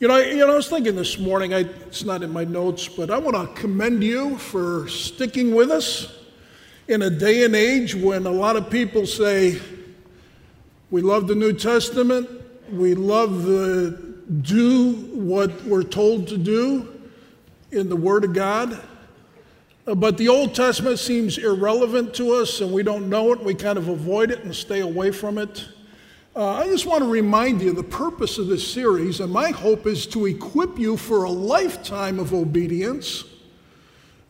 You know, you know, I was thinking this morning, I, it's not in my notes, but I want to commend you for sticking with us in a day and age when a lot of people say, we love the New Testament, we love the do what we're told to do in the Word of God. Uh, but the Old Testament seems irrelevant to us and we don't know it. We kind of avoid it and stay away from it. Uh, I just want to remind you the purpose of this series, and my hope is to equip you for a lifetime of obedience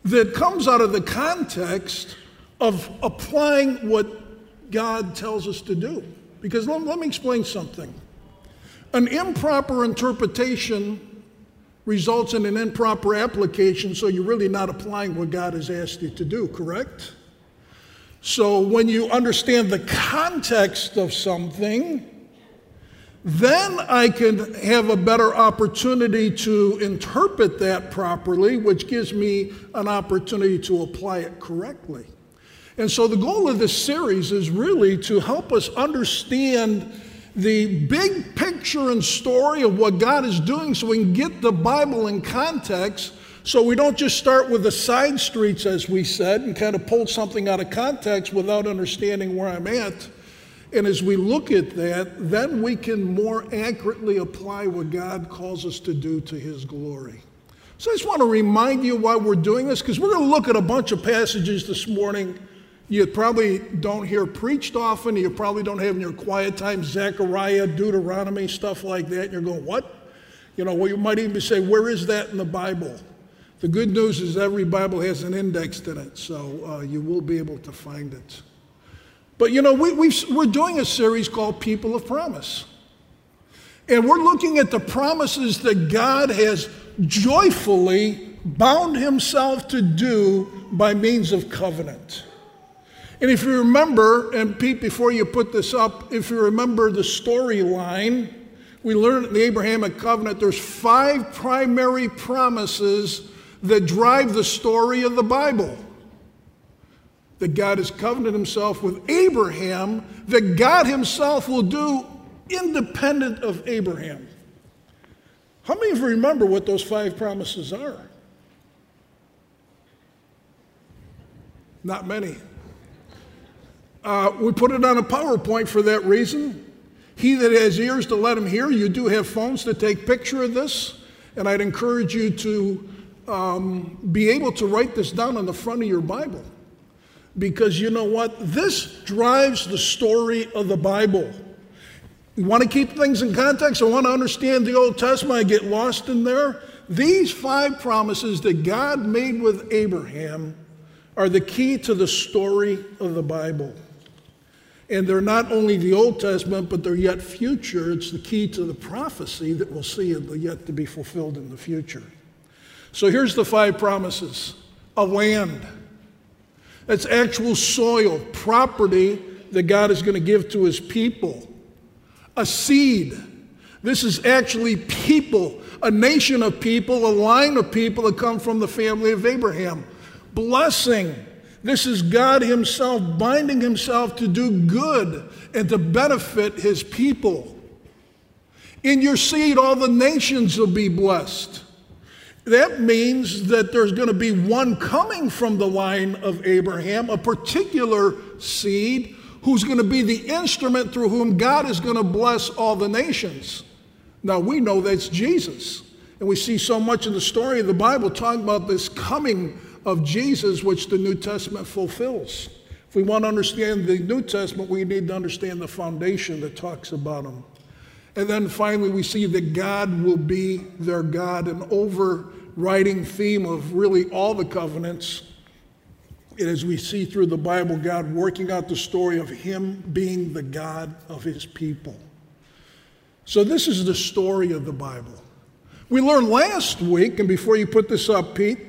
that comes out of the context of applying what God tells us to do. Because let, let me explain something. An improper interpretation results in an improper application, so you're really not applying what God has asked you to do, correct? So when you understand the context of something, then I can have a better opportunity to interpret that properly, which gives me an opportunity to apply it correctly. And so the goal of this series is really to help us understand the big picture and story of what God is doing so we can get the Bible in context so we don't just start with the side streets, as we said, and kind of pull something out of context without understanding where I'm at. And as we look at that, then we can more accurately apply what God calls us to do to His glory. So I just want to remind you why we're doing this, because we're going to look at a bunch of passages this morning you probably don't hear preached often, you probably don't have in your quiet time Zechariah, Deuteronomy, stuff like that. And you're going, what? You know, well, you might even say, where is that in the Bible? The good news is every Bible has an index in it, so uh, you will be able to find it. But you know, we, we're doing a series called People of Promise. And we're looking at the promises that God has joyfully bound himself to do by means of covenant. And if you remember, and Pete, before you put this up, if you remember the storyline, we learned in the Abrahamic covenant there's five primary promises that drive the story of the Bible. That God has covenanted himself with Abraham, that God himself will do independent of Abraham. How many of you remember what those five promises are? Not many. Uh, we put it on a PowerPoint for that reason. He that has ears to let him hear, you do have phones to take picture of this, and I'd encourage you to um, be able to write this down on the front of your Bible. Because you know what? This drives the story of the Bible. You want to keep things in context? I want to understand the Old Testament. I get lost in there. These five promises that God made with Abraham are the key to the story of the Bible. And they're not only the Old Testament, but they're yet future. It's the key to the prophecy that we'll see yet to be fulfilled in the future. So here's the five promises a land. That's actual soil, property that God is going to give to his people. A seed. This is actually people, a nation of people, a line of people that come from the family of Abraham. Blessing. This is God Himself binding Himself to do good and to benefit His people. In your seed, all the nations will be blessed. That means that there's going to be one coming from the line of Abraham, a particular seed, who's going to be the instrument through whom God is going to bless all the nations. Now, we know that's Jesus. And we see so much in the story of the Bible talking about this coming of Jesus, which the New Testament fulfills. If we want to understand the New Testament, we need to understand the foundation that talks about him. And then finally, we see that God will be their God, an overriding theme of really all the covenants. And as we see through the Bible, God working out the story of Him being the God of His people. So, this is the story of the Bible. We learned last week, and before you put this up, Pete,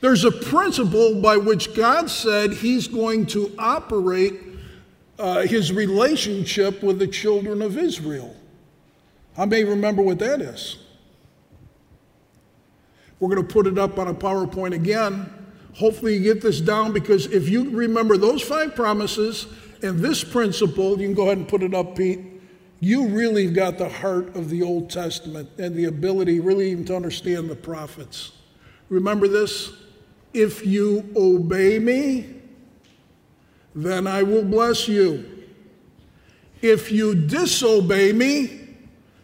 there's a principle by which God said He's going to operate uh, his relationship with the children of Israel. I may remember what that is. We're going to put it up on a PowerPoint again. Hopefully, you get this down because if you remember those five promises and this principle, you can go ahead and put it up, Pete. you really got the heart of the Old Testament and the ability really even to understand the prophets. Remember this? If you obey me, then I will bless you. If you disobey me,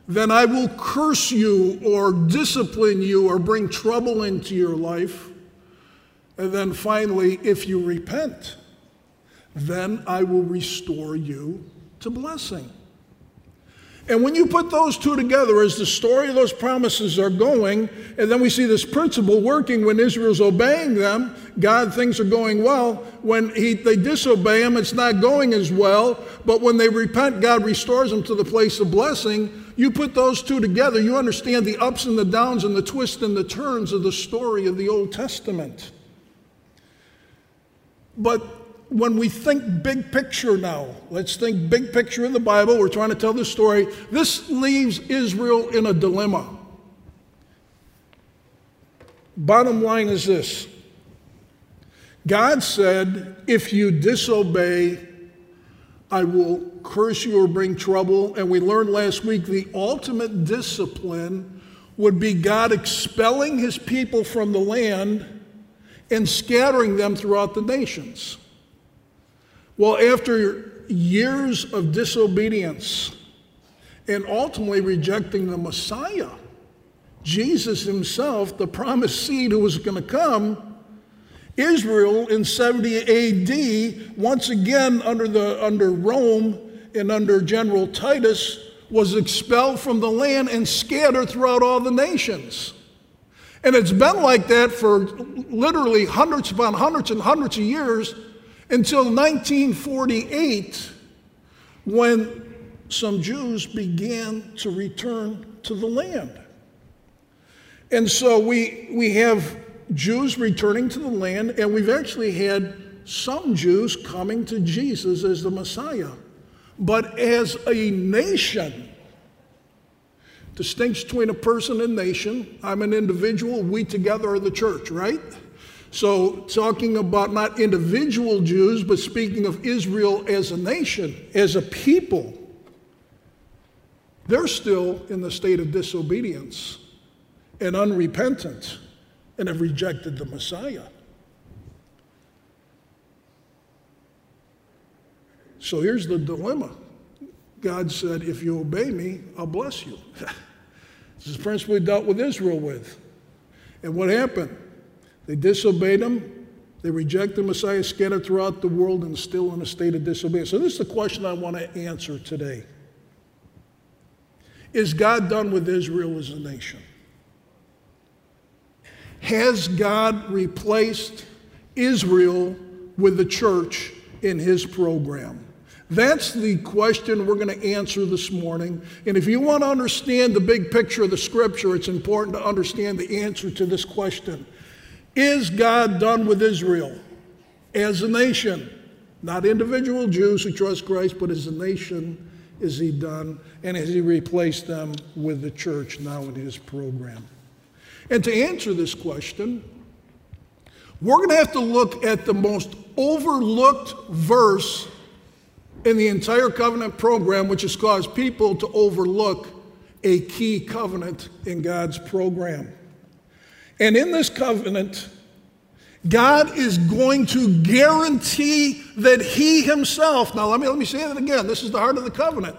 then I will curse you or discipline you or bring trouble into your life. And then finally, if you repent, then I will restore you to blessing. And when you put those two together, as the story of those promises are going, and then we see this principle working when Israel's obeying them, God, things are going well. When he, they disobey him, it's not going as well. But when they repent, God restores them to the place of blessing. You put those two together, you understand the ups and the downs and the twists and the turns of the story of the Old Testament. But when we think big picture now, let's think big picture in the Bible. We're trying to tell this story. This leaves Israel in a dilemma. Bottom line is this God said, if you disobey, I will curse you or bring trouble. And we learned last week the ultimate discipline would be God expelling his people from the land and scattering them throughout the nations. Well, after years of disobedience and ultimately rejecting the Messiah, Jesus himself, the promised seed who was going to come, Israel in 70 AD, once again under, the, under Rome and under General Titus, was expelled from the land and scattered throughout all the nations. And it's been like that for literally hundreds upon hundreds and hundreds of years until 1948 when some Jews began to return to the land. And so we, we have Jews returning to the land, and we've actually had some Jews coming to Jesus as the Messiah. But as a nation, distinction between a person and nation, I'm an individual, we together are the church, right? So, talking about not individual Jews, but speaking of Israel as a nation, as a people, they're still in the state of disobedience and unrepentant and have rejected the Messiah. So here's the dilemma God said, If you obey me, I'll bless you. this is principally dealt with Israel with. And what happened? They disobeyed him. They rejected the Messiah, scattered throughout the world, and still in a state of disobedience. So, this is the question I want to answer today Is God done with Israel as a nation? Has God replaced Israel with the church in his program? That's the question we're going to answer this morning. And if you want to understand the big picture of the scripture, it's important to understand the answer to this question. Is God done with Israel as a nation? Not individual Jews who trust Christ, but as a nation, is He done? And has He replaced them with the church now in His program? And to answer this question, we're going to have to look at the most overlooked verse in the entire covenant program, which has caused people to overlook a key covenant in God's program. And in this covenant, God is going to guarantee that He Himself, now let me, let me say that again, this is the heart of the covenant.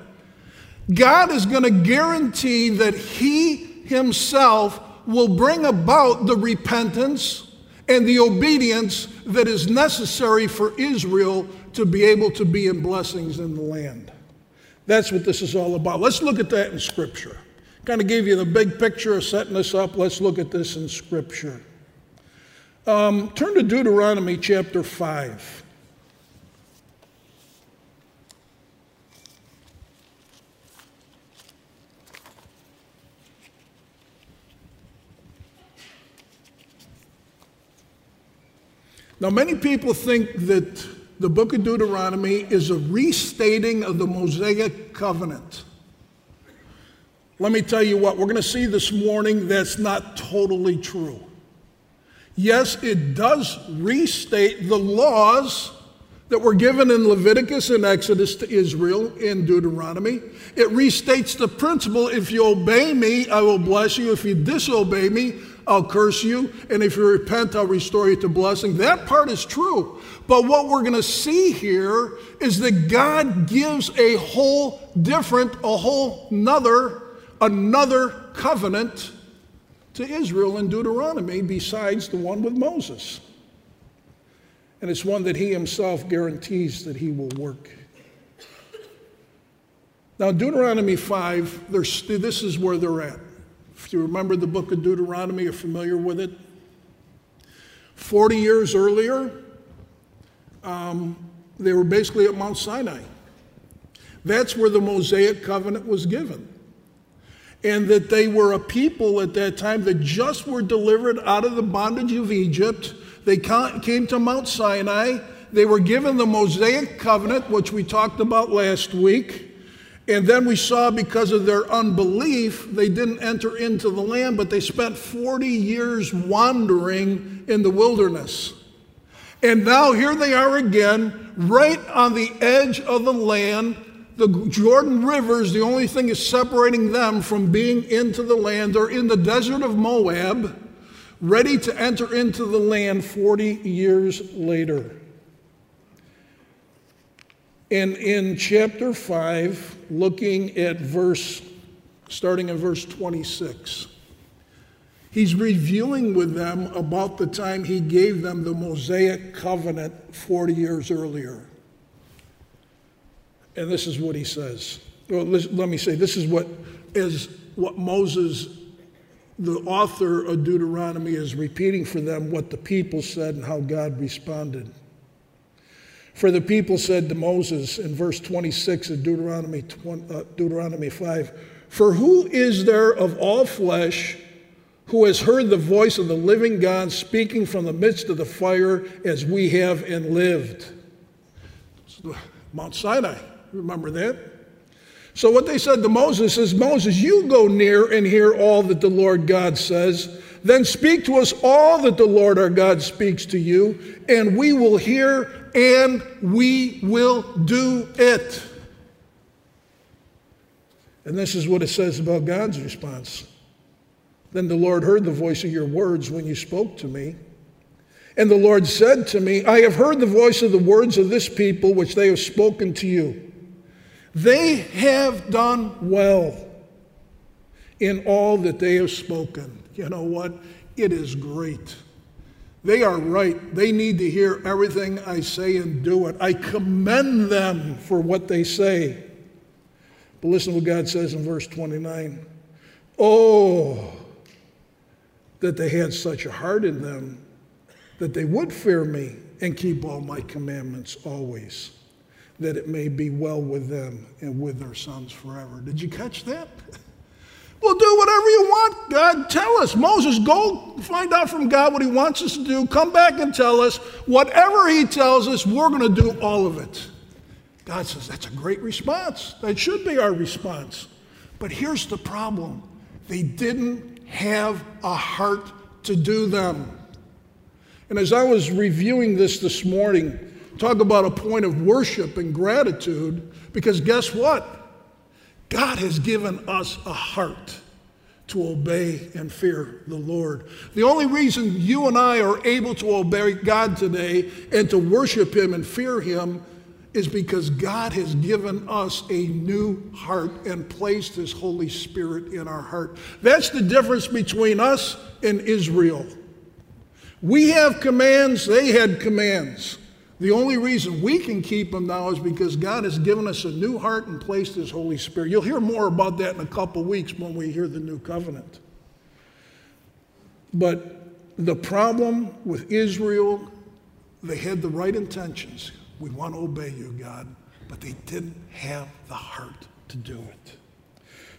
God is going to guarantee that He Himself will bring about the repentance and the obedience that is necessary for Israel to be able to be in blessings in the land. That's what this is all about. Let's look at that in Scripture. Kind of gave you the big picture of setting this up. Let's look at this in Scripture. Um, turn to Deuteronomy chapter 5. Now, many people think that the book of Deuteronomy is a restating of the Mosaic covenant. Let me tell you what, we're going to see this morning that's not totally true. Yes, it does restate the laws that were given in Leviticus and Exodus to Israel in Deuteronomy. It restates the principle if you obey me, I will bless you. If you disobey me, I'll curse you. And if you repent, I'll restore you to blessing. That part is true. But what we're going to see here is that God gives a whole different, a whole another, another covenant to Israel in Deuteronomy besides the one with Moses. And it's one that he himself guarantees that he will work. Now, Deuteronomy 5, this is where they're at. If you remember the book of Deuteronomy, you're familiar with it. 40 years earlier, um, they were basically at Mount Sinai. That's where the Mosaic covenant was given. And that they were a people at that time that just were delivered out of the bondage of Egypt they came to Mount Sinai. They were given the Mosaic covenant, which we talked about last week. And then we saw because of their unbelief, they didn't enter into the land, but they spent 40 years wandering in the wilderness. And now here they are again, right on the edge of the land. The Jordan River is the only thing is separating them from being into the land. They're in the desert of Moab ready to enter into the land 40 years later. And in chapter 5, looking at verse, starting in verse 26, he's reviewing with them about the time he gave them the Mosaic covenant 40 years earlier. And this is what he says. Well, let me say, this is what is what Moses the author of Deuteronomy is repeating for them what the people said and how God responded. For the people said to Moses in verse 26 of Deuteronomy, 20, uh, Deuteronomy 5 For who is there of all flesh who has heard the voice of the living God speaking from the midst of the fire as we have and lived? Mount Sinai, remember that? So, what they said to Moses is Moses, you go near and hear all that the Lord God says. Then speak to us all that the Lord our God speaks to you, and we will hear and we will do it. And this is what it says about God's response. Then the Lord heard the voice of your words when you spoke to me. And the Lord said to me, I have heard the voice of the words of this people which they have spoken to you. They have done well in all that they have spoken. You know what? It is great. They are right. They need to hear everything I say and do it. I commend them for what they say. But listen to what God says in verse 29. Oh, that they had such a heart in them that they would fear me and keep all my commandments always that it may be well with them and with their sons forever. Did you catch that? We'll do whatever you want, God. Tell us. Moses, go find out from God what he wants us to do. Come back and tell us. Whatever he tells us, we're going to do all of it. God says, that's a great response. That should be our response. But here's the problem they didn't have a heart to do them. And as I was reviewing this this morning, Talk about a point of worship and gratitude because guess what? God has given us a heart to obey and fear the Lord. The only reason you and I are able to obey God today and to worship Him and fear Him is because God has given us a new heart and placed His Holy Spirit in our heart. That's the difference between us and Israel. We have commands, they had commands. The only reason we can keep them now is because God has given us a new heart and placed His Holy Spirit. You'll hear more about that in a couple weeks when we hear the new covenant. But the problem with Israel, they had the right intentions. We want to obey you, God, but they didn't have the heart to do it.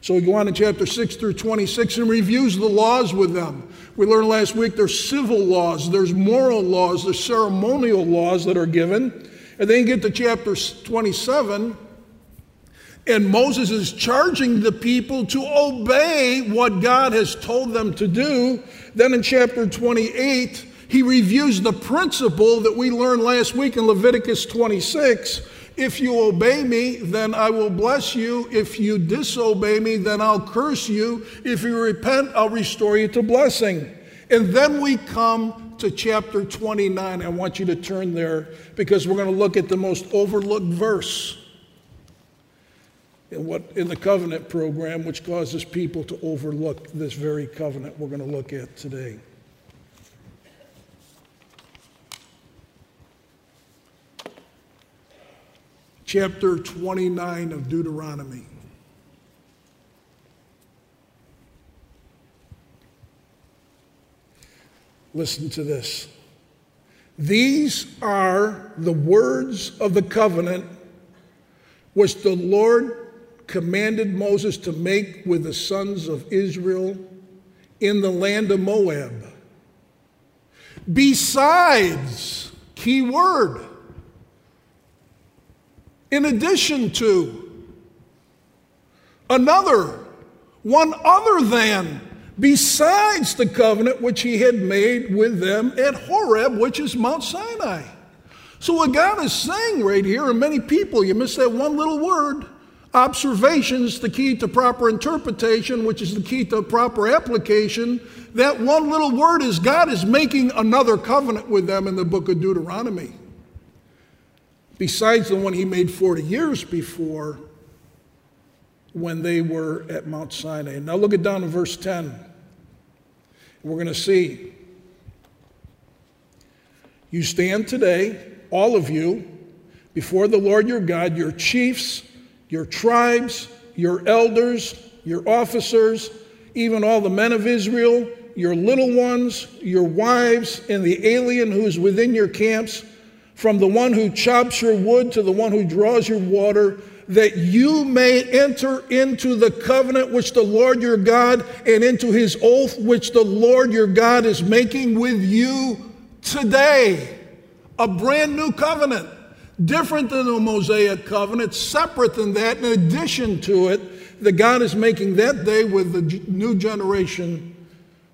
So we go on in chapter 6 through 26 and reviews the laws with them. We learned last week there's civil laws, there's moral laws, there's ceremonial laws that are given. And then you get to chapter 27, and Moses is charging the people to obey what God has told them to do. Then in chapter 28, he reviews the principle that we learned last week in Leviticus 26 if you obey me, then I will bless you. If you disobey me, then I'll curse you. If you repent, I'll restore you to blessing. And then we come to chapter 29. I want you to turn there because we're going to look at the most overlooked verse in what in the covenant program which causes people to overlook this very covenant we're going to look at today. Chapter 29 of Deuteronomy. Listen to this. These are the words of the covenant which the Lord commanded Moses to make with the sons of Israel in the land of Moab. Besides, key word, in addition to another, one other than, besides the covenant which he had made with them at Horeb, which is Mount Sinai. So, what God is saying right here, and many people, you miss that one little word observation is the key to proper interpretation, which is the key to proper application. That one little word is God is making another covenant with them in the book of Deuteronomy besides the one he made 40 years before when they were at Mount Sinai. Now look at down in verse 10. We're going to see. You stand today, all of you, before the Lord your God, your chiefs, your tribes, your elders, your officers, even all the men of Israel, your little ones, your wives, and the alien who is within your camps from the one who chops your wood to the one who draws your water, that you may enter into the covenant which the Lord your God and into his oath which the Lord your God is making with you today. A brand new covenant, different than the Mosaic covenant, separate than that, in addition to it, that God is making that day with the new generation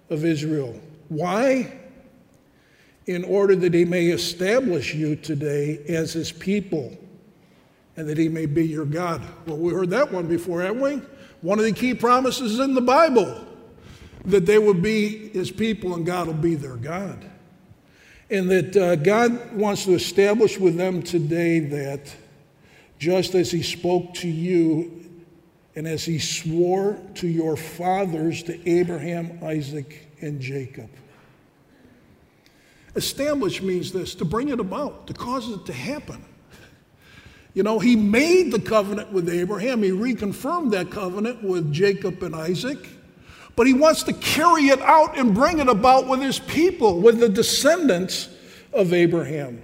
of Israel. Why? In order that he may establish you today as his people and that he may be your God. Well, we heard that one before, haven't we? One of the key promises in the Bible that they will be his people and God will be their God. And that uh, God wants to establish with them today that just as he spoke to you and as he swore to your fathers, to Abraham, Isaac, and Jacob. Establish means this to bring it about, to cause it to happen. You know, he made the covenant with Abraham, he reconfirmed that covenant with Jacob and Isaac, but he wants to carry it out and bring it about with his people, with the descendants of Abraham.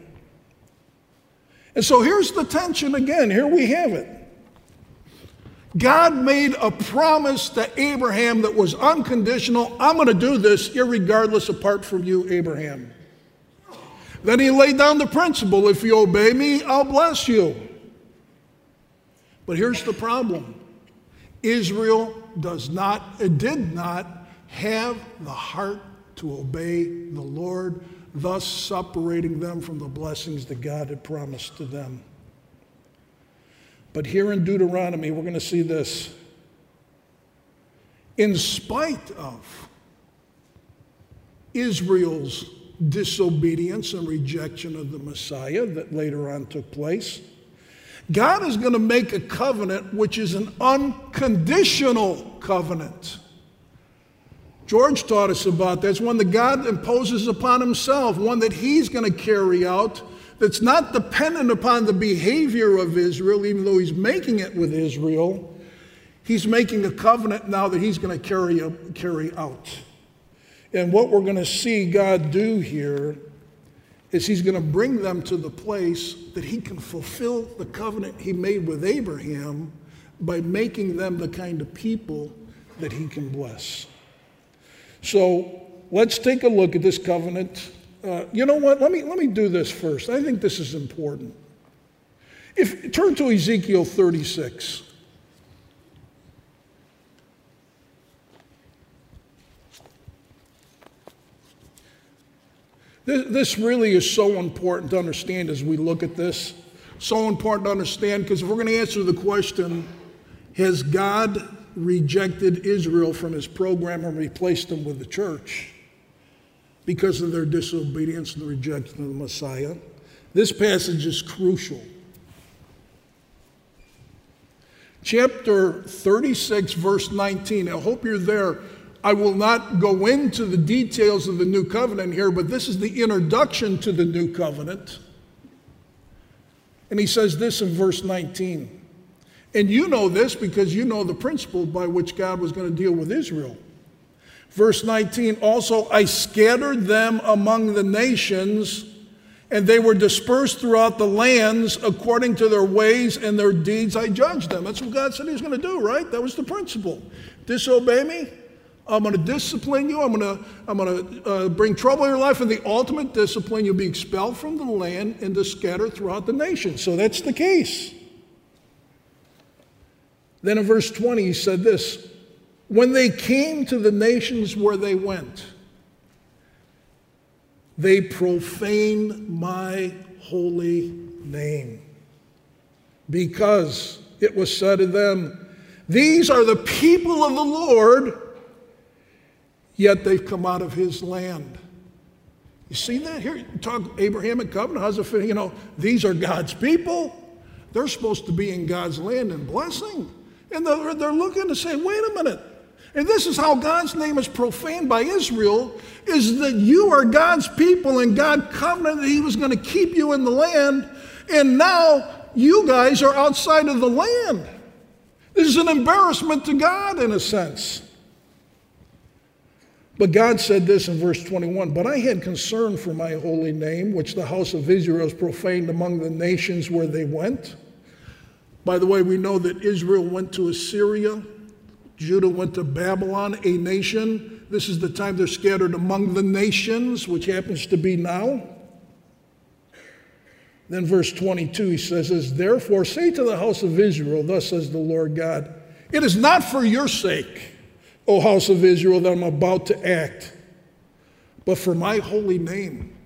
And so here's the tension again. Here we have it. God made a promise to Abraham that was unconditional. I'm going to do this irregardless apart from you, Abraham. Then he laid down the principle if you obey me, I'll bless you. But here's the problem Israel does not, it did not have the heart to obey the Lord, thus separating them from the blessings that God had promised to them. But here in Deuteronomy, we're going to see this. In spite of Israel's disobedience and rejection of the Messiah that later on took place. God is going to make a covenant which is an unconditional covenant. George taught us about that. It's one that God imposes upon himself, one that he's going to carry out, that's not dependent upon the behavior of Israel, even though he's making it with Israel. He's making a covenant now that he's going to carry, carry out. And what we're going to see God do here is He's going to bring them to the place that He can fulfill the covenant He made with Abraham by making them the kind of people that He can bless. So let's take a look at this covenant. Uh, you know what? Let me, let me do this first. I think this is important. If turn to Ezekiel 36. This really is so important to understand as we look at this. So important to understand because if we're going to answer the question, has God rejected Israel from his program and replaced them with the church because of their disobedience and the rejection of the Messiah? This passage is crucial. Chapter 36, verse 19. I hope you're there. I will not go into the details of the new covenant here, but this is the introduction to the new covenant. And he says this in verse 19. And you know this because you know the principle by which God was going to deal with Israel. Verse 19 also, I scattered them among the nations, and they were dispersed throughout the lands according to their ways and their deeds. I judged them. That's what God said He was going to do, right? That was the principle. Disobey me, I'm going to discipline you. I'm going to, I'm going to uh, bring trouble in your life. And the ultimate discipline, you'll be expelled from the land and to scatter throughout the nation. So that's the case. Then in verse 20, he said this When they came to the nations where they went, they profaned my holy name because it was said to them, These are the people of the Lord yet they've come out of his land. You see that here? Talk Abrahamic covenant. How's it fit? You know, these are God's people. They're supposed to be in God's land and blessing. And they're, they're looking to say, wait a minute. And this is how God's name is profaned by Israel, is that you are God's people and God covenanted that he was going to keep you in the land. And now you guys are outside of the land. This is an embarrassment to God in a sense. But God said this in verse 21 But I had concern for my holy name, which the house of Israel has profaned among the nations where they went. By the way, we know that Israel went to Assyria, Judah went to Babylon, a nation. This is the time they're scattered among the nations, which happens to be now. Then, verse 22, he says Therefore, say to the house of Israel, Thus says the Lord God, it is not for your sake O house of Israel, that I'm about to act, but for my holy name,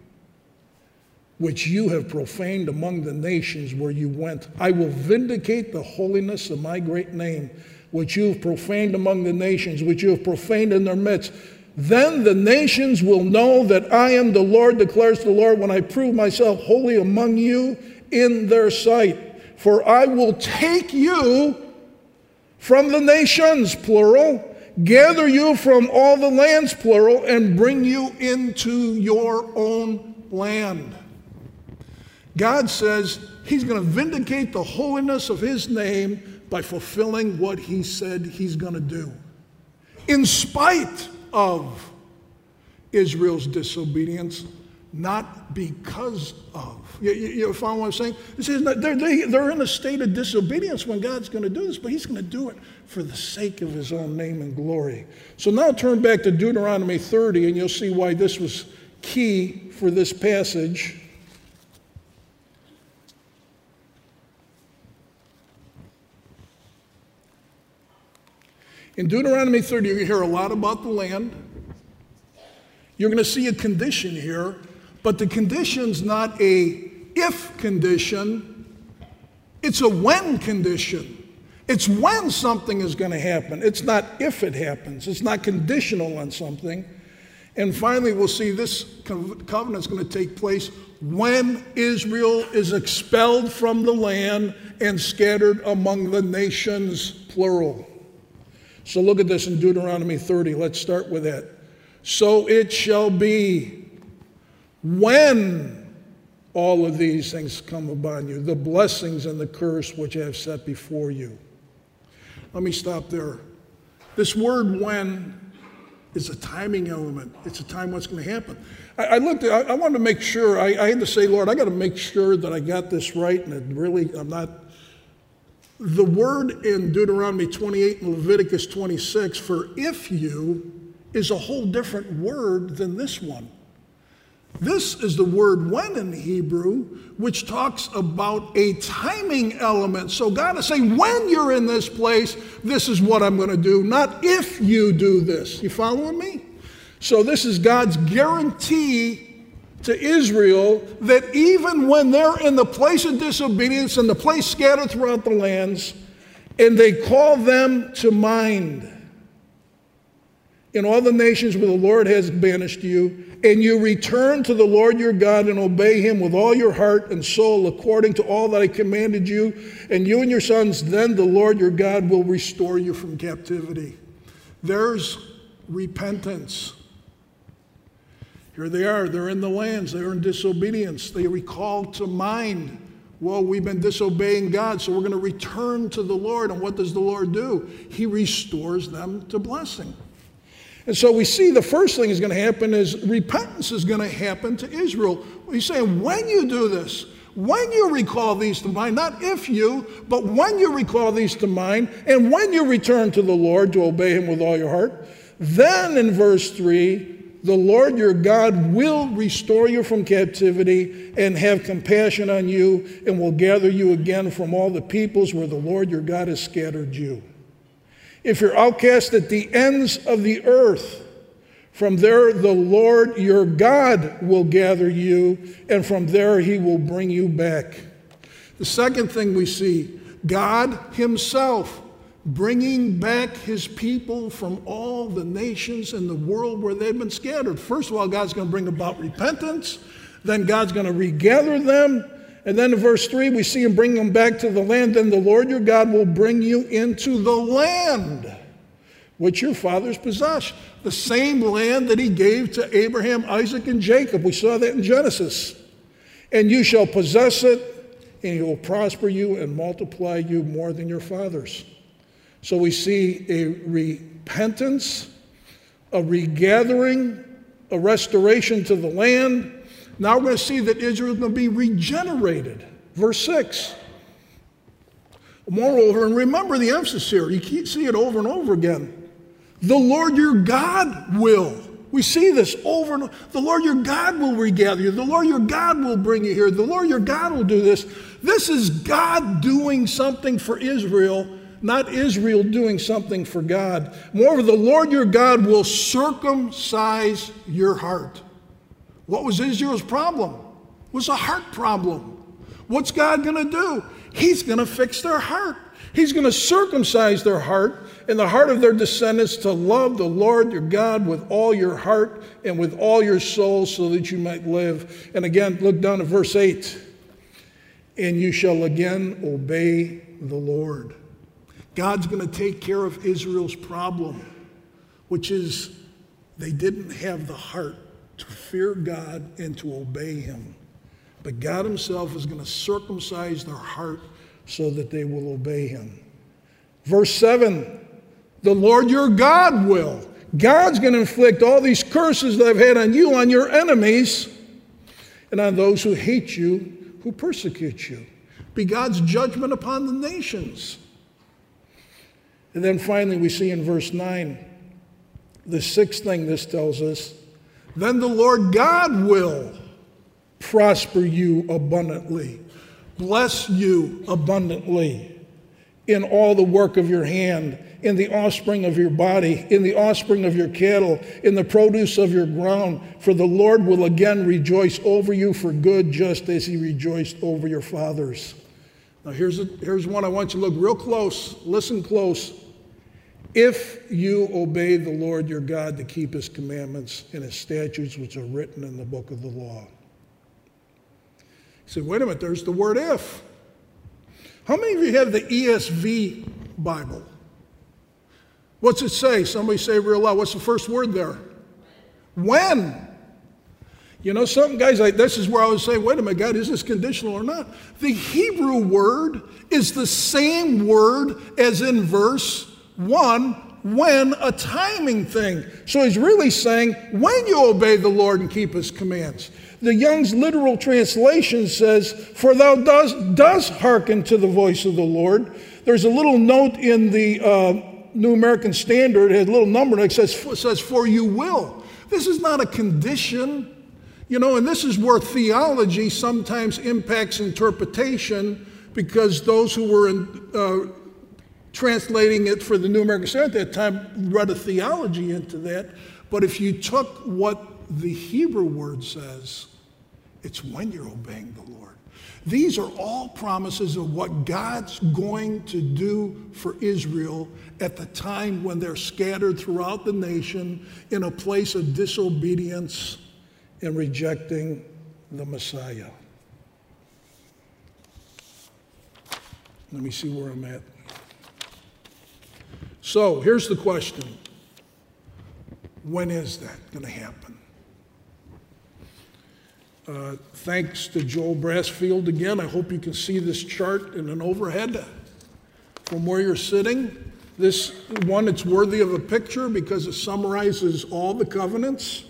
which you have profaned among the nations where you went. I will vindicate the holiness of my great name, which you have profaned among the nations, which you have profaned in their midst. Then the nations will know that I am the Lord, declares the Lord, when I prove myself holy among you in their sight. For I will take you from the nations, plural, gather you from all the lands, plural, and bring you into your own land. God says he's going to vindicate the holiness of his name by fulfilling what he said he's going to do, in spite of Israel's disobedience, not because of. You, you, you follow what I'm saying? They're, they, they're in a state of disobedience when God's going to do this, but he's going to do it for the sake of his own name and glory. So now turn back to Deuteronomy 30, and you'll see why this was key for this passage. In Deuteronomy 30, you hear a lot about the land. You're going to see a condition here, but the condition's not a if condition, it's a when condition. It's when something is going to happen. It's not if it happens. It's not conditional on something. And finally, we'll see this covenant is going to take place when Israel is expelled from the land and scattered among the nations, plural. So look at this in Deuteronomy 30. Let's start with that. So it shall be when all of these things come upon you, the blessings and the curse which I have set before you let me stop there. This word when is a timing element. It's a time what's going to happen. I, I looked at, I, I, wanted to make sure, I, I had to say, Lord, I got to make sure that I got this right and it really, I'm not. The word in Deuteronomy 28 and Leviticus 26 for if you is a whole different word than this one. This is the word when in Hebrew, which talks about a timing element. So God is saying, when you're in this place, this is what I'm going to do, not if you do this. You following me? So this is God's guarantee to Israel that even when they're in the place of disobedience and the place scattered throughout the lands, and they call them to mind in all the nations where the Lord has banished you, and you return to the Lord your God and obey him with all your heart and soul according to all that I commanded you, and you and your sons, then the Lord your God will restore you from captivity. There's repentance. Here they are, they're in the lands, they're in disobedience. They recall to mind, well, we've been disobeying God, so we're going to return to the Lord. And what does the Lord do? He restores them to blessing. And so we see the first thing is going to happen is repentance is going to happen to Israel. He's saying, when you do this, when you recall these to mind, not if you, but when you recall these to mind, and when you return to the Lord to obey Him with all your heart, then in verse 3, the Lord your God will restore you from captivity and have compassion on you and will gather you again from all the peoples where the Lord your God has scattered you. If you're outcast at the ends of the earth, from there the Lord your God will gather you, and from there he will bring you back. The second thing we see God Himself bringing back His people from all the nations in the world where they've been scattered. First of all, God's going to bring about repentance, then God's going to regather them. And then in verse 3, we see him bring them back to the land. Then the Lord your God will bring you into the land which your fathers possessed. The same land that he gave to Abraham, Isaac, and Jacob. We saw that in Genesis. And you shall possess it, and he will prosper you and multiply you more than your fathers. So we see a repentance, a regathering, a restoration to the land, now we're going to see that Israel is going to be regenerated. Verse 6. Moreover, and remember the emphasis here, you keep see it over and over again. The Lord your God will. We see this over and over. The Lord your God will regather you. The Lord your God will bring you here. The Lord your God will do this. This is God doing something for Israel, not Israel doing something for God. Moreover, the Lord your God will circumcise your heart. What was Israel's problem? It was a heart problem. What's God going to do? He's going to fix their heart. He's going to circumcise their heart and the heart of their descendants to love the Lord your God with all your heart and with all your soul so that you might live. And again, look down at verse 8. And you shall again obey the Lord. God's going to take care of Israel's problem, which is they didn't have the heart to fear God and to obey Him. But God Himself is going to circumcise their heart so that they will obey Him. Verse 7 The Lord your God will. God's going to inflict all these curses that I've had on you, on your enemies, and on those who hate you, who persecute you. Be God's judgment upon the nations. And then finally, we see in verse 9, the sixth thing this tells us then the Lord God will prosper you abundantly, bless you abundantly in all the work of your hand, in the offspring of your body, in the offspring of your cattle, in the produce of your ground. For the Lord will again rejoice over you for good, just as he rejoiced over your fathers. Now, here's, a, here's one I want you to look real close, listen close if you obey the Lord your God to keep his commandments and his statutes which are written in the book of the law. You say, wait a minute, there's the word if. How many of you have the ESV Bible? What's it say? Somebody say real loud. What's the first word there? When. You know, some guys like this is where I would say, wait a minute, God, is this conditional or not? The Hebrew word is the same word as in verse one, when, a timing thing. So he's really saying, when you obey the Lord and keep his commands. The Young's literal translation says, For thou does hearken to the voice of the Lord. There's a little note in the uh, New American Standard, it has a little number that says, says, For you will. This is not a condition. You know, and this is where theology sometimes impacts interpretation because those who were in, uh, translating it for the New American Standard at that time read a theology into that. But if you took what the Hebrew word says, it's when you're obeying the Lord. These are all promises of what God's going to do for Israel at the time when they're scattered throughout the nation in a place of disobedience and rejecting the Messiah. Let me see where I'm at. So here's the question When is that going to happen? Uh, thanks to Joel Brassfield again. I hope you can see this chart in an overhead from where you're sitting. This one, it's worthy of a picture because it summarizes all the covenants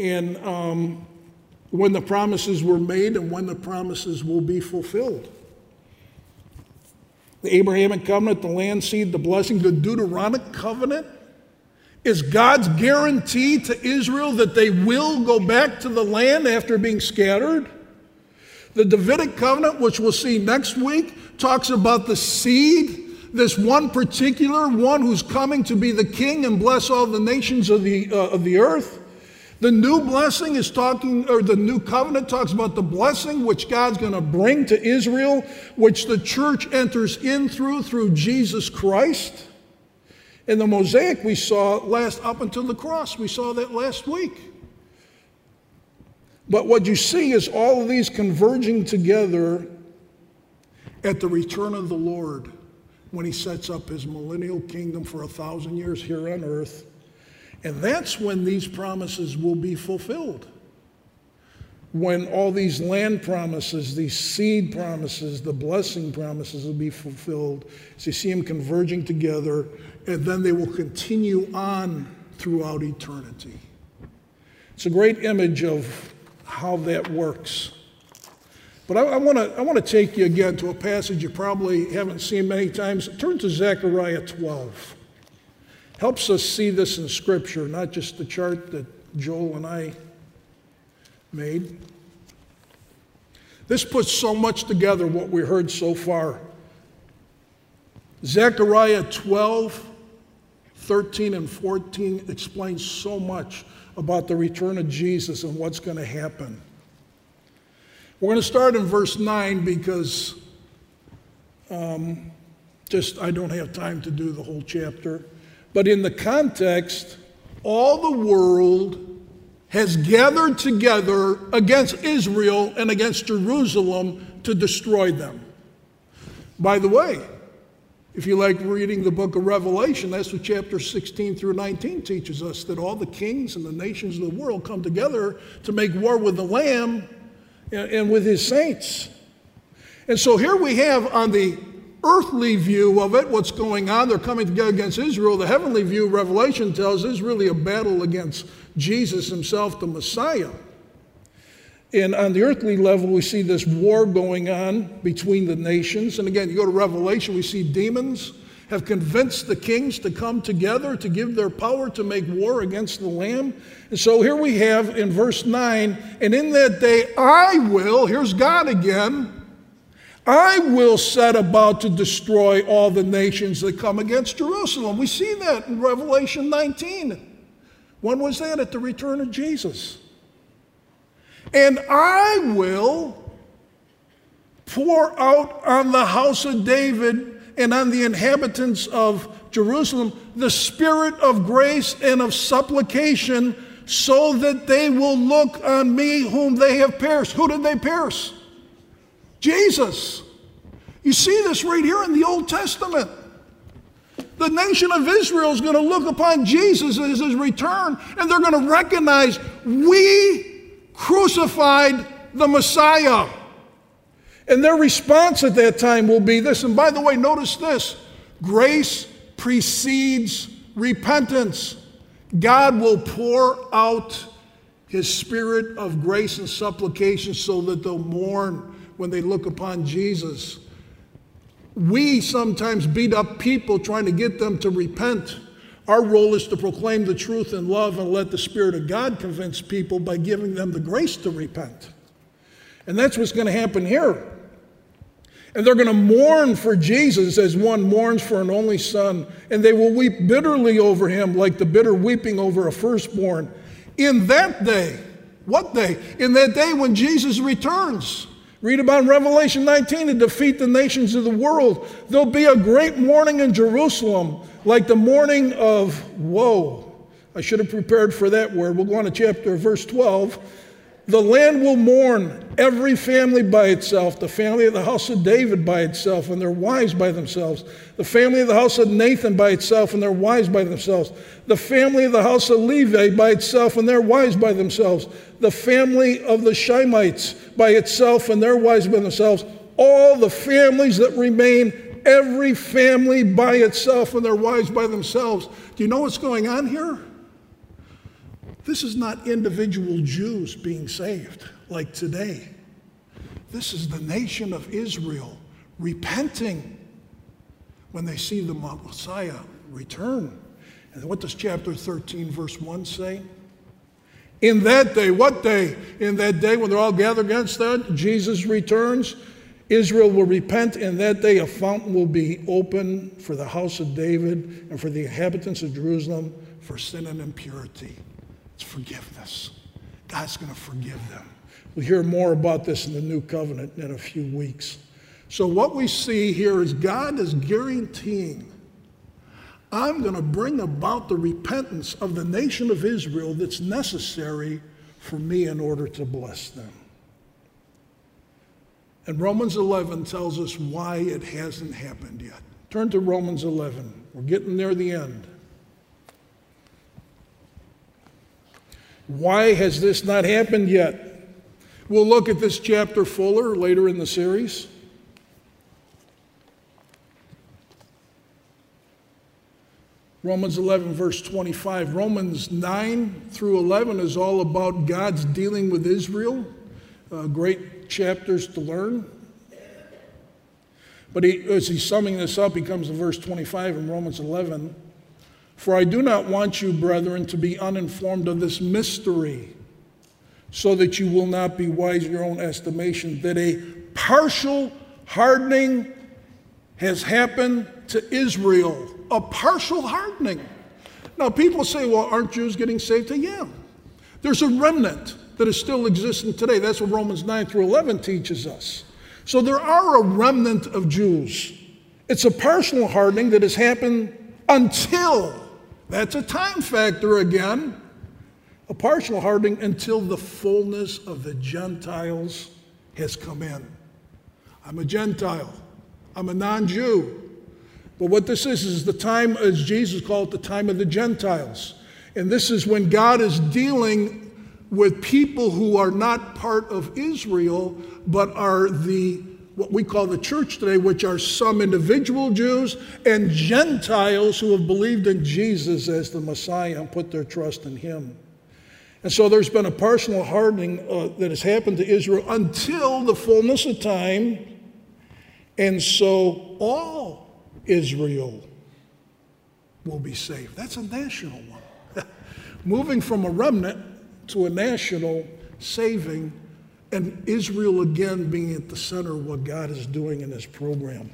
and um, when the promises were made and when the promises will be fulfilled. The Abrahamic covenant, the land seed, the blessing, the Deuteronomic covenant is God's guarantee to Israel that they will go back to the land after being scattered. The Davidic covenant, which we'll see next week, talks about the seed, this one particular one who's coming to be the king and bless all the nations of the, uh, of the earth. The new blessing is talking, or the new covenant talks about the blessing which God's going to bring to Israel, which the church enters in through, through Jesus Christ. In the Mosaic, we saw last up until the cross. We saw that last week. But what you see is all of these converging together at the return of the Lord when he sets up his millennial kingdom for a thousand years here on earth and that's when these promises will be fulfilled. When all these land promises, these seed promises, the blessing promises will be fulfilled. So you see them converging together, and then they will continue on throughout eternity. It's a great image of how that works. But I, I want to take you again to a passage you probably haven't seen many times. Turn to Zechariah 12 helps us see this in Scripture, not just the chart that Joel and I made. This puts so much together what we heard so far. Zechariah 12, 13, and 14 explains so much about the return of Jesus and what's going to happen. We're going to start in verse 9 because um, just I don't have time to do the whole chapter. But in the context, all the world has gathered together against Israel and against Jerusalem to destroy them. By the way, if you like reading the book of Revelation, that's what chapter 16 through 19 teaches us that all the kings and the nations of the world come together to make war with the Lamb and with his saints. And so here we have on the earthly view of it, what's going on, they're coming together against Israel. The heavenly view, Revelation tells, is really a battle against Jesus himself, the Messiah. And on the earthly level, we see this war going on between the nations. And again, you go to Revelation, we see demons have convinced the kings to come together to give their power to make war against the Lamb. And so here we have in verse 9, and in that day I will, here's God again, I will set about to destroy all the nations that come against Jerusalem. We see that in Revelation 19. When was that? At the return of Jesus. And I will pour out on the house of David and on the inhabitants of Jerusalem the spirit of grace and of supplication so that they will look on me whom they have pierced. Who did they pierce? Jesus. You see this right here in the Old Testament. The nation of Israel is going to look upon Jesus as his return, and they're going to recognize we crucified the Messiah. And their response at that time will be this. And by the way, notice this grace precedes repentance. God will pour out his spirit of grace and supplication so that they'll mourn when they look upon Jesus. We sometimes beat up people trying to get them to repent. Our role is to proclaim the truth in love and let the Spirit of God convince people by giving them the grace to repent. And that's what's going to happen here. And they're going to mourn for Jesus as one mourns for an only son, and they will weep bitterly over him like the bitter weeping over a firstborn. In that day, What day? In that day when Jesus returns. Read about Revelation 19 to defeat the nations of the world. There'll be a great mourning in Jerusalem, like the mourning of woe. I should have prepared for that word. We'll go on to chapter, verse 12. The land will mourn, every family by itself, the family of the house of David by itself, and their wives by themselves, the family of the house of Nathan by itself, and their wives by themselves, the family of the house of Levi by itself, and their wives by themselves, the family of the Shemites by itself, and their wives by themselves, all the families that remain, every family by itself, and their wives by themselves. Do you know what's going on here? This is not individual Jews being saved like today. This is the nation of Israel repenting when they see the Messiah return. And what does chapter 13, verse 1 say? In that day, what day? In that day when they're all gathered against that, Jesus returns. Israel will repent. In that day, a fountain will be open for the house of David and for the inhabitants of Jerusalem for sin and impurity. It's forgiveness. God's going to forgive them. We'll hear more about this in the new covenant in a few weeks. So, what we see here is God is guaranteeing I'm going to bring about the repentance of the nation of Israel that's necessary for me in order to bless them. And Romans 11 tells us why it hasn't happened yet. Turn to Romans 11. We're getting near the end. Why has this not happened yet? We'll look at this chapter fuller later in the series. Romans 11, verse 25. Romans 9 through 11 is all about God's dealing with Israel. Uh, great chapters to learn. But he, as he's summing this up, he comes to verse 25 in Romans 11. For I do not want you, brethren, to be uninformed of this mystery, so that you will not be wise in your own estimation, that a partial hardening has happened to Israel. A partial hardening. Now, people say, well, aren't Jews getting saved? Yeah. There's a remnant that is still existing today. That's what Romans 9 through 11 teaches us. So there are a remnant of Jews. It's a partial hardening that has happened until that's a time factor again. A partial hardening until the fullness of the Gentiles has come in. I'm a Gentile. I'm a non Jew. But what this is, is the time, as Jesus called it, the time of the Gentiles. And this is when God is dealing with people who are not part of Israel, but are the what we call the church today, which are some individual Jews and Gentiles who have believed in Jesus as the Messiah and put their trust in him. And so there's been a partial hardening uh, that has happened to Israel until the fullness of time. And so all Israel will be saved. That's a national one. Moving from a remnant to a national saving and Israel again being at the center of what God is doing in this program.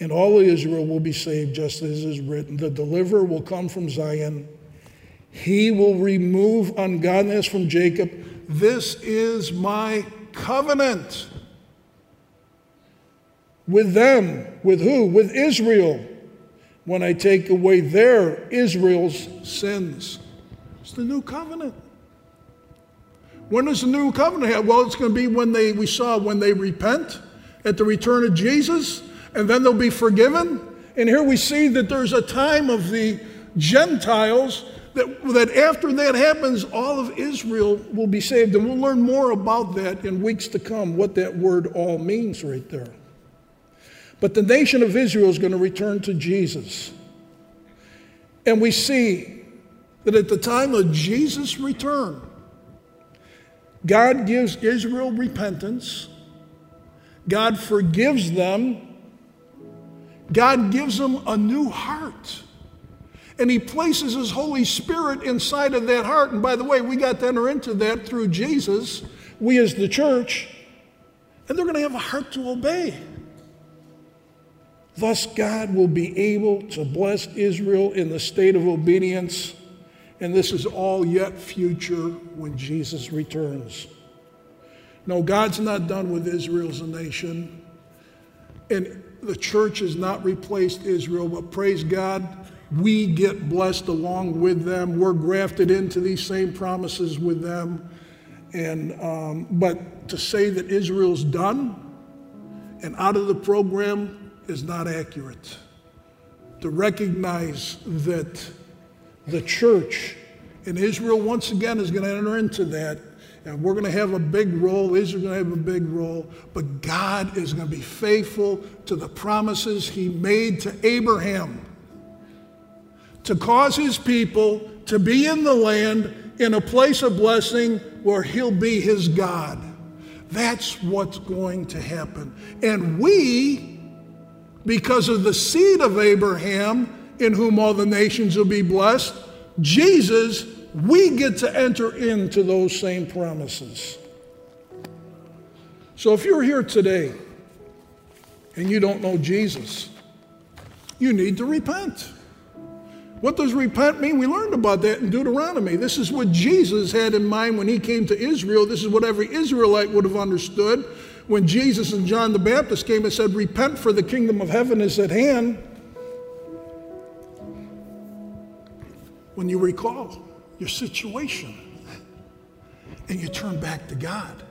And all of Israel will be saved, just as is written. The deliverer will come from Zion. He will remove ungodliness from Jacob. This is my covenant with them. With who? With Israel. When I take away their, Israel's sins. It's the new covenant. When is the new covenant? Have? Well, it's going to be when they, we saw when they repent at the return of Jesus, and then they'll be forgiven. And here we see that there's a time of the Gentiles that, that after that happens, all of Israel will be saved. And we'll learn more about that in weeks to come, what that word all means right there. But the nation of Israel is going to return to Jesus. And we see that at the time of Jesus' return, God gives Israel repentance. God forgives them. God gives them a new heart. And He places His Holy Spirit inside of that heart. And by the way, we got to enter into that through Jesus, we as the church. And they're going to have a heart to obey. Thus, God will be able to bless Israel in the state of obedience And this is all yet future when Jesus returns. No, God's not done with Israel as a nation. And the church has not replaced Israel, but praise God, we get blessed along with them. We're grafted into these same promises with them. And, um, but to say that Israel's done and out of the program is not accurate. To recognize that the church in Israel, once again, is going to enter into that. And we're going to have a big role. Israel's going to have a big role. But God is going to be faithful to the promises he made to Abraham to cause his people to be in the land in a place of blessing where he'll be his God. That's what's going to happen. And we, because of the seed of Abraham, in whom all the nations will be blessed, Jesus, we get to enter into those same promises. So if you're here today and you don't know Jesus, you need to repent. What does repent mean? We learned about that in Deuteronomy. This is what Jesus had in mind when he came to Israel. This is what every Israelite would have understood when Jesus and John the Baptist came and said, Repent, for the kingdom of heaven is at hand. When you recall your situation and you turn back to God.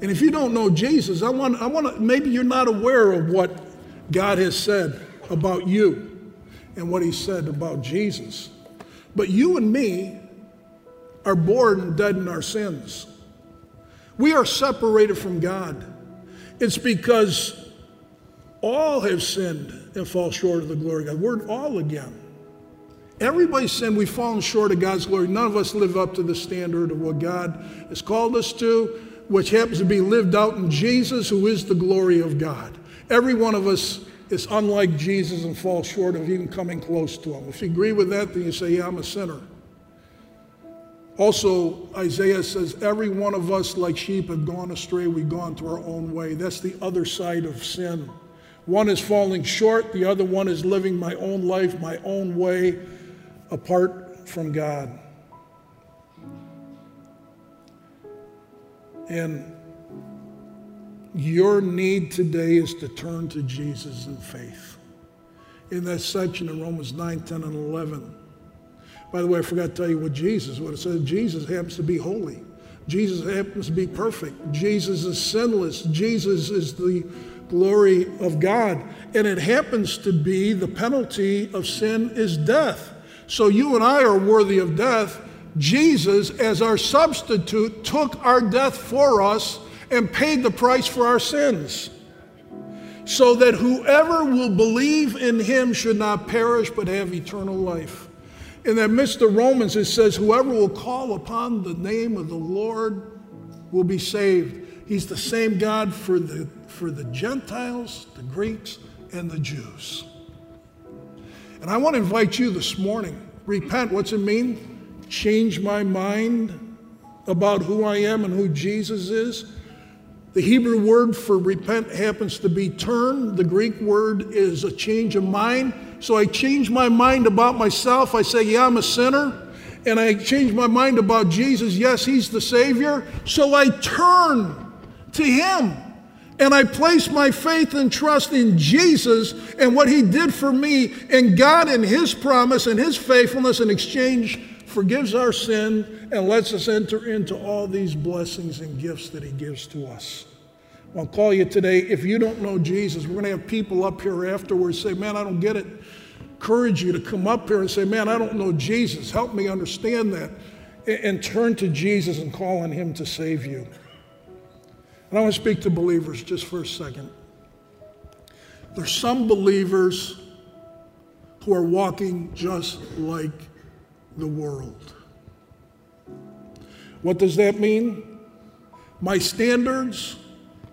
And if you don't know Jesus, I want, I want to, maybe you're not aware of what God has said about you and what he said about Jesus. But you and me are born dead in our sins. We are separated from God. It's because all have sinned and fall short of the glory of God. We're all again. Everybody sinned. We've fallen short of God's glory. None of us live up to the standard of what God has called us to, which happens to be lived out in Jesus, who is the glory of God. Every one of us is unlike Jesus and falls short of even coming close to him. If you agree with that, then you say, Yeah, I'm a sinner. Also, Isaiah says, Every one of us, like sheep, have gone astray. We've gone to our own way. That's the other side of sin. One is falling short, the other one is living my own life, my own way, apart from God. And your need today is to turn to Jesus in faith. In that section in Romans 9, 10, and 11. By the way, I forgot to tell you what Jesus, what it says. Jesus happens to be holy. Jesus happens to be perfect. Jesus is sinless. Jesus is the glory of God. And it happens to be the penalty of sin is death. So you and I are worthy of death. Jesus, as our substitute, took our death for us and paid the price for our sins, so that whoever will believe in him should not perish but have eternal life. In that midst of Romans, it says, Whoever will call upon the name of the Lord will be saved. He's the same God for the, for the Gentiles, the Greeks, and the Jews. And I want to invite you this morning repent. What's it mean? Change my mind about who I am and who Jesus is the Hebrew word for repent happens to be turn. The Greek word is a change of mind. So I change my mind about myself. I say, yeah, I'm a sinner. And I change my mind about Jesus. Yes, He's the Savior. So I turn to Him. And I place my faith and trust in Jesus and what He did for me. And God, in His promise and His faithfulness in exchange, forgives our sin and lets us enter into all these blessings and gifts that He gives to us. I'll call you today. If you don't know Jesus, we're going to have people up here afterwards say, Man, I don't get it. Encourage you to come up here and say, Man, I don't know Jesus. Help me understand that. And turn to Jesus and call on Him to save you. And I want to speak to believers just for a second. There's some believers who are walking just like the world. What does that mean? My standards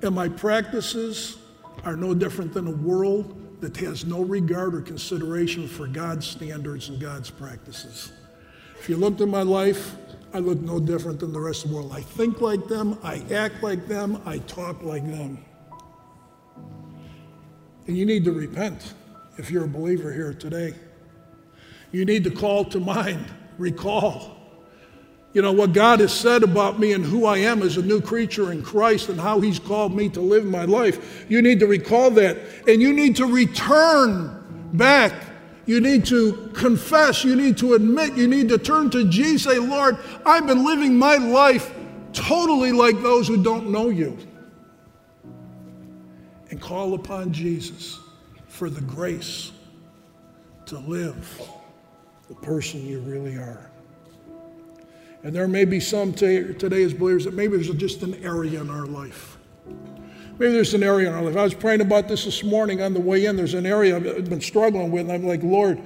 and my practices are no different than a world that has no regard or consideration for God's standards and God's practices. If you looked at my life, I look no different than the rest of the world. I think like them, I act like them, I talk like them. And you need to repent if you're a believer here today. You need to call to mind recall. You know, what God has said about me and who I am as a new creature in Christ and how He's called me to live my life. You need to recall that. And you need to return back. You need to confess. You need to admit. You need to turn to Jesus. Say, Lord, I've been living my life totally like those who don't know you. And call upon Jesus for the grace to live the person you really are. And there may be some today as believers that maybe there's just an area in our life. Maybe there's an area in our life. I was praying about this this morning on the way in. There's an area I've been struggling with. And I'm like, Lord,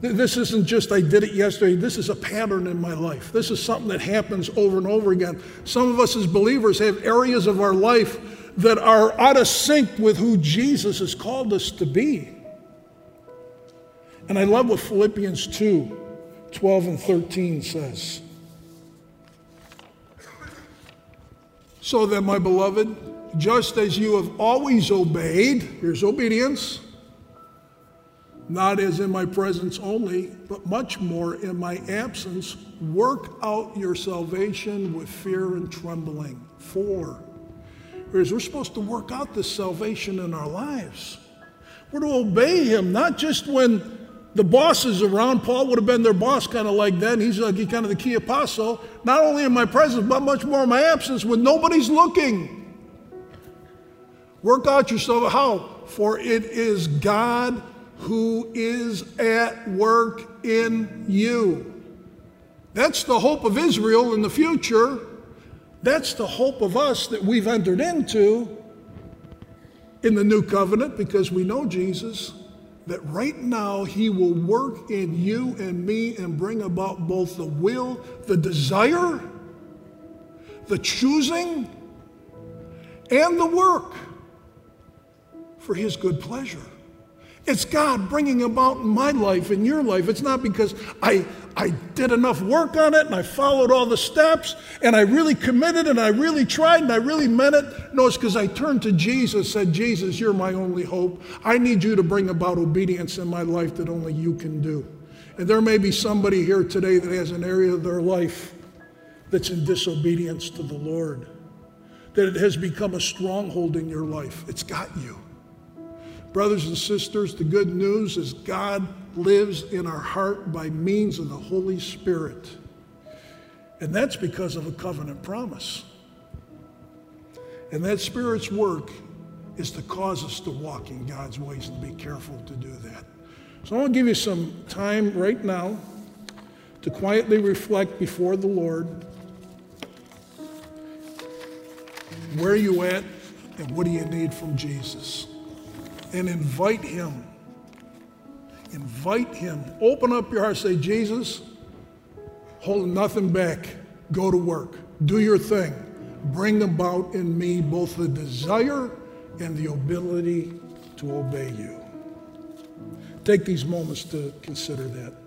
this isn't just I did it yesterday. This is a pattern in my life. This is something that happens over and over again. Some of us as believers have areas of our life that are out of sync with who Jesus has called us to be. And I love what Philippians 2 12 and 13 says. So then, my beloved, just as you have always obeyed, here's obedience, not as in my presence only, but much more in my absence, work out your salvation with fear and trembling. For, whereas we're supposed to work out this salvation in our lives. We're to obey him, not just when the boss is around. Paul would have been their boss kind of like that. He's like kind of the key apostle, not only in my presence, but much more in my absence when nobody's looking. Work out yourself. How? For it is God who is at work in you. That's the hope of Israel in the future. That's the hope of us that we've entered into in the new covenant because we know Jesus that right now He will work in you and me and bring about both the will, the desire, the choosing, and the work for His good pleasure. It's God bringing about in my life, in your life. It's not because I, I did enough work on it and I followed all the steps and I really committed and I really tried and I really meant it. No, it's because I turned to Jesus, said, Jesus, you're my only hope. I need you to bring about obedience in my life that only you can do. And there may be somebody here today that has an area of their life that's in disobedience to the Lord, that it has become a stronghold in your life. It's got you. Brothers and sisters, the good news is God lives in our heart by means of the Holy Spirit. And that's because of a covenant promise. And that Spirit's work is to cause us to walk in God's ways and be careful to do that. So I want to give you some time right now to quietly reflect before the Lord. Where are you at and what do you need from Jesus? And invite Him. Invite Him. Open up your heart. Say, Jesus, hold nothing back. Go to work. Do your thing. Bring about in me both the desire and the ability to obey you. Take these moments to consider that.